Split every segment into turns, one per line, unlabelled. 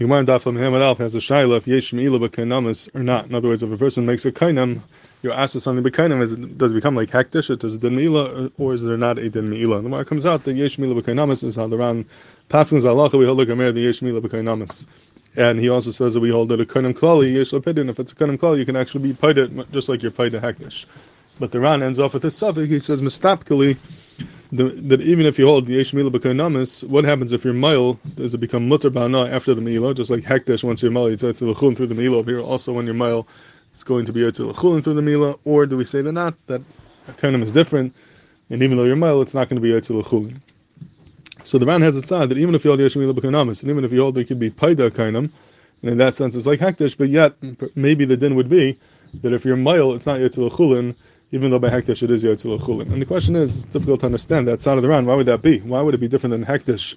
The Gemara Daf Muhammad Alf has a shaila if yesh meila or not. In other words, if a person makes a kainam, you're asked if something b'kainam, is it, does it become like hekdesh? Does it din meila, or, is there not a din meila? The Gemara comes out that yesh meila b'kainamis is how the Ran passes halacha. We hold the Gemara the yesh meila. And he also says that we hold that a kainam klali yesh lepidin. If it's a kainam klali, you can actually be paid just like you're paid hekdesh. But the Ran ends off with a suffix. He says mistapkali the, that even if you hold the yesh mila b'kainamis, what happens if you're mile? Does it become mutter ba'ana after the mila? Just like hekdesh, once you're mile, it's l'chulin through the mila. Over here, also when you're mile, it's going to be l'chulin through the mila. Or do we say that not that kainim is different, and even though you're mile, it's not going to be l'chulin. So the Ran has it said that even if you hold the yesh mila b'kainamis, and even if you hold it could be paida kainim, and in that sense it's like hekdesh, but yet maybe the din would be that if you're mile, it's not l'chulin even though by Hekdesh it is Yotzil Chulin. And the question is, it's difficult to understand that side of the round. Why would that be? Why would it be different than Hekdesh?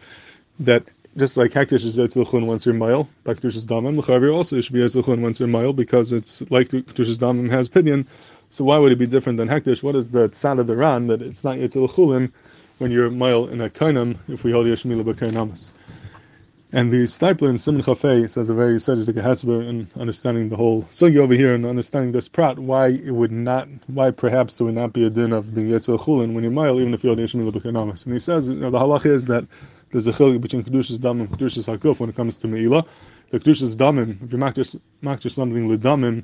That just like Hekdesh is Yotzil Chulin once you're mile, by Kedushas Damim, L'chavir also should be Yotzil Chulin once you're mile because it's like Kedushas Damim has pinion. So why would it be different than Hekdesh? What is the side of the round that it's not Yotzil Chulin when you're mile in a Kainam if we hold Yeshmila B'Kainamas? And the Steipler in Siman Chafei says a very sadistic hesber in understanding the whole sugi over here and understanding this prat, why it would not, why perhaps it would not be a din of being Yetzel Chulin when you're mile, even if you're Yeshmil B'Kanamas. And he says, you know, the halach is that there's a chiluk between Kedushas Dam and Kedushas Hakuf when it comes to Me'ilah. The Kedushas Damim, if you makter something Lidamim,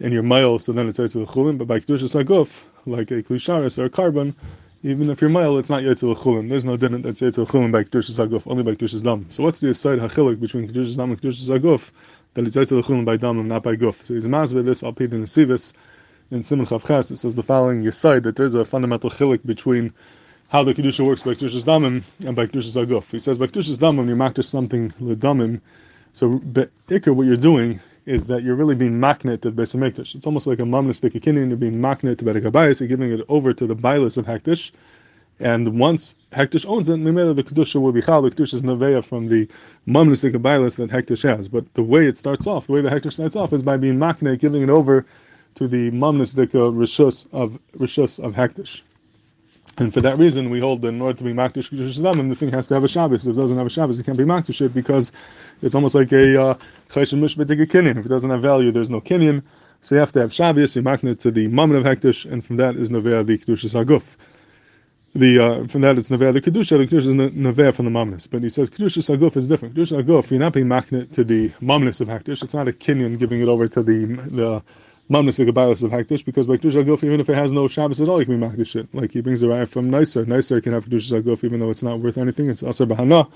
and you're mile, so then it's Yetzel Chulin, but by Kedushas Hakuf, like a Klisharis or a carbon, even if you're mile, it's not Yetzel Chulin. There's no din that's Yetzel Chulin by Kedushas Aguf, only by Kedushas Dam. So what's the aside hachilik between Kedushas Dam and Kedushas Aguf? That it's Yetzel Chulin by Dam and not by Guf. So he's masbeh this al the Nesivos in Siman Chavchas. It says the following aside that there's a fundamental chilik between how the kedusha works by kedushas damim and by kedushas aguf. He says by kedushas damim you're makter something ledamim. So ikar what you're doing is that you're really being magnet the Beis Hamikdash. It's almost like a mamnistic kinyan, you're being magnet to Bedek Habayis, you're giving it over to the Bailis of Hekdesh, and once Hekdesh owns it, Mimela the Kedusha will be Chal, the Kedusha is Neveya from the mamnistic Bailis that Hekdesh has. But the way it starts off, the way the Hekdesh starts off is by being magnet, giving it over to the mamnistic uh, Rishus of Rishus of Hektish. And for that reason, we hold that in order to be Makdish Kedusha Damim, the thing has to have a Shabbos. If it doesn't have a Shabbos, it can't be Makdish it because it's almost like a Chayshim uh, Mishbetig Kinyan. If it doesn't have value, there's no Kinyan. So you have to have Shabbos, you makna to the Mammon of Hekdesh, and from that is Novea the Kedusha Saguf. The uh, from that it's Novea the Kedusha, the Kedusha is Novea from the Mamnis. But he says Kedusha Saguf is different. Kedusha Saguf, you're not being makna to the Mamnis of Hekdesh. It's not a Kinyan giving it over to the the Mamnus the Gabalis of Hekdesh, because by Kedusha Aguf, even if it has no Shabbos at all, you can be Makdish it. Like he brings the raya from Nicer. Nicer can have Kedusha Aguf, even though it's not worth anything. It's Asar Bahana.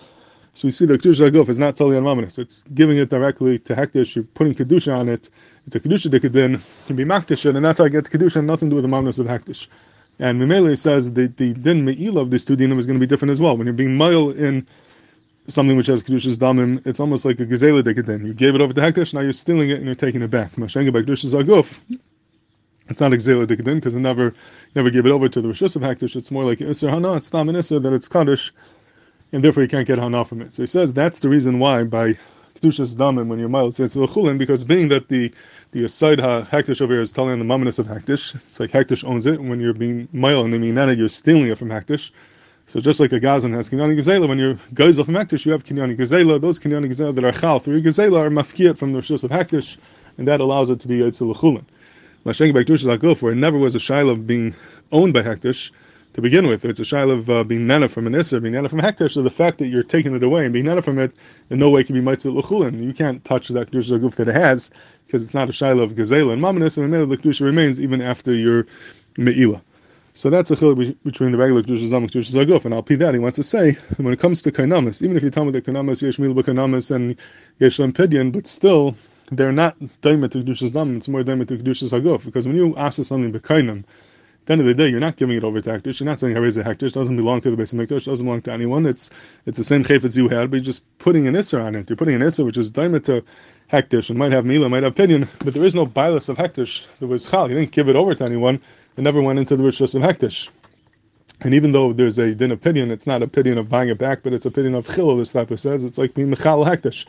So we see the Kedusha Aguf is not totally on. It's giving it directly to Hekdesh, you're putting Kedusha on it. It's a Kedusha Dikadin, can be Makdish it, and that's how it gets Kedusha, nothing to do with the Mamnus of Hekdesh. And Mimele says that the din Me'il of this two dinim is going to be different as well. When you're being mile in something which has kedushas damim, it's almost like a gazela dekadin. You gave it over to Hekdesh, now you're stealing it and you're taking it back. Mashenga by kedushas aguf. It's not a gazela because it never never gave it over to the rishus of Hekdesh. It's more like isser hana. It's tam and isser that it's kaddish, and therefore you can't get hana from it. So he says that's the reason why by kedushas damim when you're mild it's lechulin because being that the the aside Hekdesh over here is telling the mamonis of Hekdesh. It's like Hekdesh owns it. When you're being mild and they mean that you're stealing it from Hekdesh. So just like a Gazan has Kinyani Gazela, when you're Gezel from Hekdesh, you have Kinyani Gazela. Those Kinyani Gazela that are Chal through Gazela are Mafkiyat from the Rishus of Hekdesh, and that allows it to be Yitzil Chulin. Mashengi Bekdush Laguf, where it never was a Shaila being owned by Hekdesh to begin with. It's a Shaila of uh, being Nana from an being Nana from Hekdesh, so the fact that you're taking it away and being Nana from it in no way can be Mitzil Chulin. You can't touch that Kedusha Laguf that it has, because it's not a Shaila of Gazela and Mamanis, and the Kedusha remains even after your Me'ilah. So that's a chiluk between the regular kedushas and kedushas aguf. And I'll pee that he wants to say when it comes to kainamas, even if you tell me that kainamas yesh milu kainamas and yesh pidyon, but still they're not daimet to kedushas zam. It's more daimet to kedushas aguf because when you ask for something bekainam, at the end of the day, you're not giving it over to hekdesh. You're not saying Harez a hekdesh. Doesn't belong to the base of hekdesh. Doesn't belong to anyone. It's it's the same chayf as you had, but you're just putting an isser on it. You're putting an isser which is daimet to hekdesh and might have mila, might have pinion, but there is no bias of hekdesh. There was chal. You didn't give it over to anyone. It never went into the rishus of hekdesh. And even though there's a din opinion, it's not a opinion of buying it back, but it's opinion of chilul. This type of says it's like being mechal hekdesh,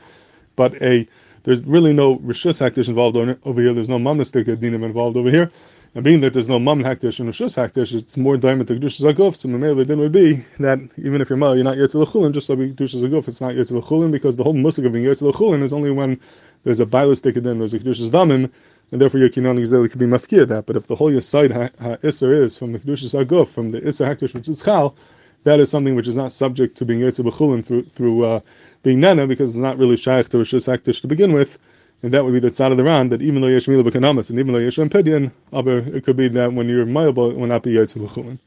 but a there's really no rishus hekdesh involved over here. There's no mamnistik dinim involved over here. And being that there's no mum hakdish and rishus hakdish, it's more diamond to kedushas aguf. So the din would be that even if you're mal, you're not yetzel chulin, just like kedushas aguf, it's not yetzel chulin because the whole musik of being yetzel chulin is only when there's a bialistic din, there's a kedushas damim, and therefore your kinan gizeli could be mafkir that. But if the whole side ha, is from the kedushas aguf, from the iser hakdish which is chal, that is something which is not subject to being yetzel chulin through through uh, being nana because it's not really shaykh to rishus hakdish to begin with and that would be the tzad of the ran that even though yesh b'kanamas and even though yesh pedian, it could be that when you're mayable, it will not be yaitz